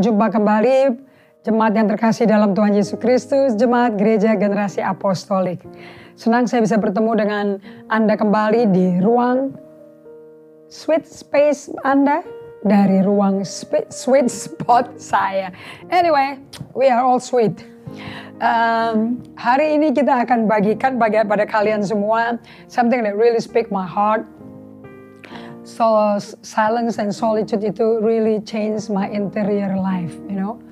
jumpa kembali jemaat yang terkasih dalam Tuhan Yesus Kristus, jemaat gereja generasi apostolik. Senang saya bisa bertemu dengan Anda kembali di ruang sweet space Anda dari ruang sweet spot saya. Anyway, we are all sweet. Um, hari ini kita akan bagikan bagi pada kalian semua something that really speak my heart so silence and solitude itu really change my interior life, you know.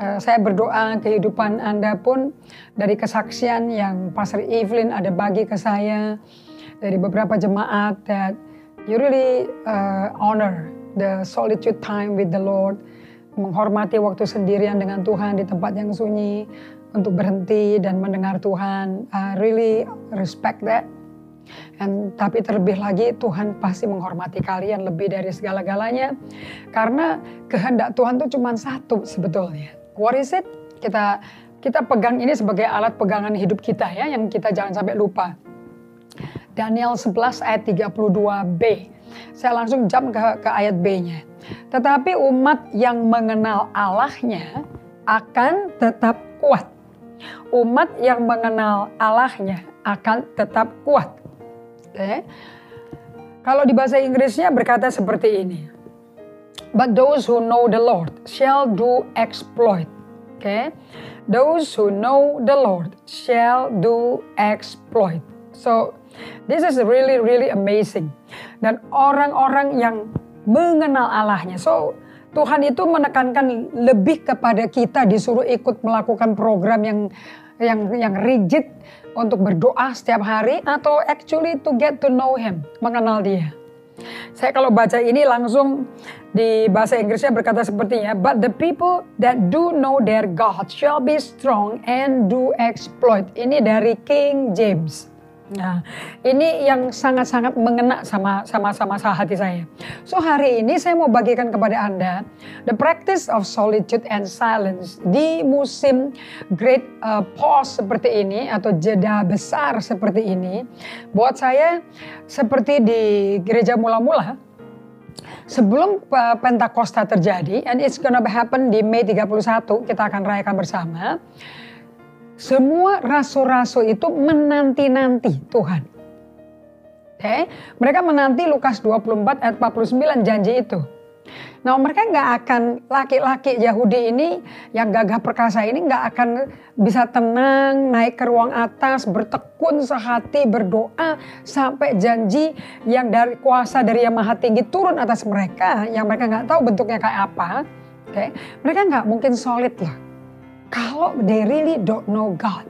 Uh, saya berdoa kehidupan Anda pun dari kesaksian yang Pastor Evelyn ada bagi ke saya dari beberapa jemaat that you really uh, honor the solitude time with the Lord, menghormati waktu sendirian dengan Tuhan di tempat yang sunyi untuk berhenti dan mendengar Tuhan. I really respect that dan tapi terlebih lagi Tuhan pasti menghormati kalian lebih dari segala-galanya. Karena kehendak Tuhan itu cuma satu sebetulnya. What is it? Kita kita pegang ini sebagai alat pegangan hidup kita ya yang kita jangan sampai lupa. Daniel 11 ayat 32b. Saya langsung jam ke, ke ayat B-nya. Tetapi umat yang mengenal Allahnya akan tetap kuat. Umat yang mengenal Allahnya akan tetap kuat. Okay. Kalau di bahasa Inggrisnya berkata seperti ini. But those who know the Lord shall do exploit. Okay. Those who know the Lord shall do exploit. So this is really really amazing. Dan orang-orang yang mengenal Allahnya. So Tuhan itu menekankan lebih kepada kita disuruh ikut melakukan program yang yang yang rigid untuk berdoa setiap hari atau actually to get to know him, mengenal dia. Saya kalau baca ini langsung di bahasa Inggrisnya berkata sepertinya, but the people that do know their God shall be strong and do exploit. Ini dari King James. Nah, ini yang sangat-sangat mengena sama sama sama hati saya. So hari ini saya mau bagikan kepada Anda the practice of solitude and silence di musim great uh, pause seperti ini atau jeda besar seperti ini. Buat saya seperti di gereja mula-mula sebelum uh, Pentakosta terjadi and it's gonna happen di Mei 31 kita akan rayakan bersama semua rasul-rasul itu menanti-nanti Tuhan. Oke, okay? mereka menanti Lukas 24 ayat 49 janji itu. Nah mereka nggak akan laki-laki Yahudi ini yang gagah perkasa ini nggak akan bisa tenang naik ke ruang atas bertekun sehati berdoa sampai janji yang dari kuasa dari yang maha tinggi turun atas mereka yang mereka nggak tahu bentuknya kayak apa. Oke, okay? mereka nggak mungkin solid lah kalau they really don't know God.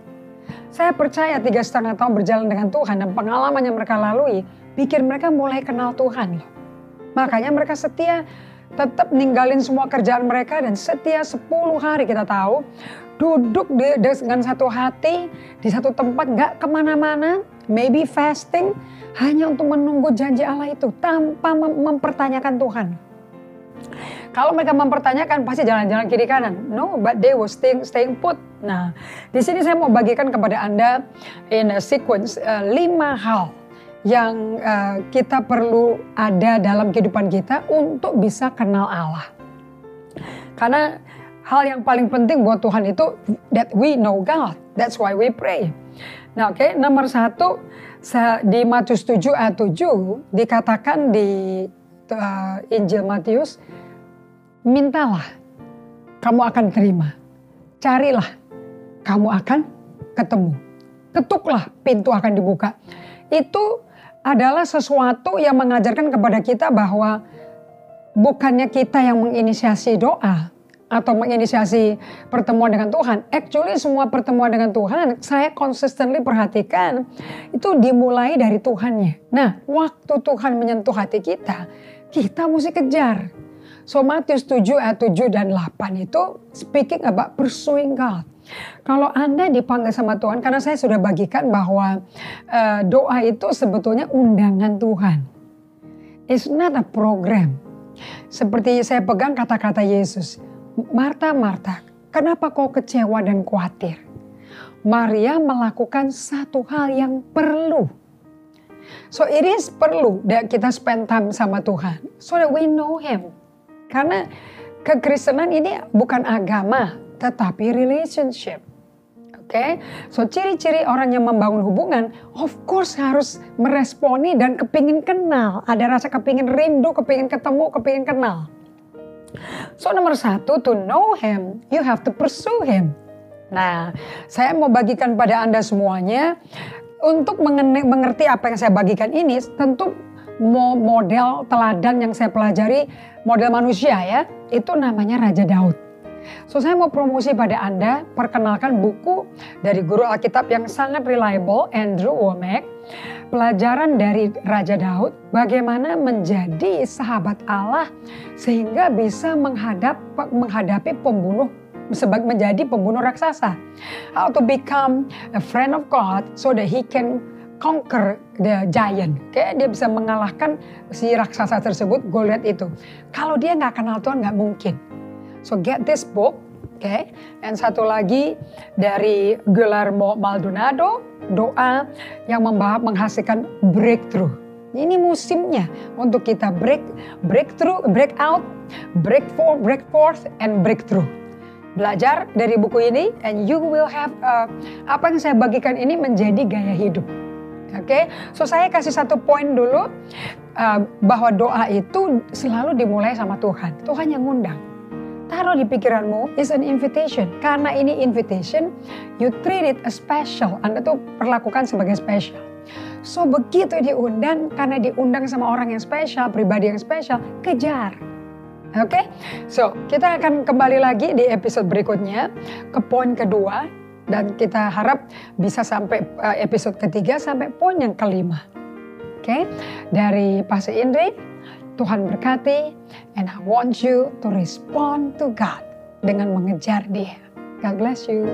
Saya percaya tiga setengah tahun berjalan dengan Tuhan dan pengalaman yang mereka lalui, bikin mereka mulai kenal Tuhan loh. Makanya mereka setia tetap ninggalin semua kerjaan mereka dan setia 10 hari kita tahu duduk di, dengan satu hati di satu tempat gak ke mana-mana maybe fasting hanya untuk menunggu janji Allah itu tanpa mem mempertanyakan Tuhan kalau mereka mempertanyakan pasti jalan-jalan kiri kanan. No, but they were staying, staying put. Nah, di sini saya mau bagikan kepada Anda in a sequence uh, lima hal yang uh, kita perlu ada dalam kehidupan kita untuk bisa kenal Allah. Karena hal yang paling penting buat Tuhan itu that we know God. That's why we pray. Nah, oke, okay, nomor satu di Matius 7 ayat 7 dikatakan di uh, Injil Matius mintalah, kamu akan terima. Carilah, kamu akan ketemu. Ketuklah, pintu akan dibuka. Itu adalah sesuatu yang mengajarkan kepada kita bahwa bukannya kita yang menginisiasi doa atau menginisiasi pertemuan dengan Tuhan. Actually semua pertemuan dengan Tuhan saya consistently perhatikan itu dimulai dari Tuhannya. Nah waktu Tuhan menyentuh hati kita, kita mesti kejar So Matius 7 ayat 7 dan 8 itu speaking about pursuing God. Kalau Anda dipanggil sama Tuhan, karena saya sudah bagikan bahwa uh, doa itu sebetulnya undangan Tuhan. It's not a program. Seperti saya pegang kata-kata Yesus. Marta, Marta, kenapa kau kecewa dan khawatir? Maria melakukan satu hal yang perlu. So it is perlu that kita spend time sama Tuhan. So that we know Him. Karena kekristenan ini bukan agama, tetapi relationship. Oke, okay? so ciri-ciri orang yang membangun hubungan, of course harus meresponi dan kepingin kenal. Ada rasa kepingin rindu, kepingin ketemu, kepingin kenal. So nomor satu, to know him, you have to pursue him. Nah, saya mau bagikan pada Anda semuanya, untuk mengerti apa yang saya bagikan ini, tentu model teladan yang saya pelajari, model manusia ya, itu namanya Raja Daud. So saya mau promosi pada Anda, perkenalkan buku dari guru Alkitab yang sangat reliable, Andrew Womack. Pelajaran dari Raja Daud, bagaimana menjadi sahabat Allah sehingga bisa menghadap, menghadapi pembunuh sebagai menjadi pembunuh raksasa. How to become a friend of God so that he can conquer the giant. Kayak dia bisa mengalahkan si raksasa tersebut, Goliath itu. Kalau dia nggak kenal Tuhan nggak mungkin. So get this book, oke. Okay? Dan satu lagi dari Guillermo Maldonado, doa yang membahas menghasilkan breakthrough. Ini musimnya untuk kita break, breakthrough, break out, break forth, break forth, and breakthrough. Belajar dari buku ini, and you will have uh, apa yang saya bagikan ini menjadi gaya hidup. Oke, okay? so saya kasih satu poin dulu uh, bahwa doa itu selalu dimulai sama Tuhan. Tuhan yang ngundang taruh di pikiranmu is an invitation. Karena ini invitation, you treat it as special. Anda tuh perlakukan sebagai special. So begitu diundang, karena diundang sama orang yang spesial, pribadi yang spesial, kejar. Oke, okay? so kita akan kembali lagi di episode berikutnya ke poin kedua dan kita harap bisa sampai uh, episode ketiga sampai poin yang kelima. Oke, okay? dari Pastor Indri, Tuhan berkati and I want you to respond to God dengan mengejar dia. God bless you.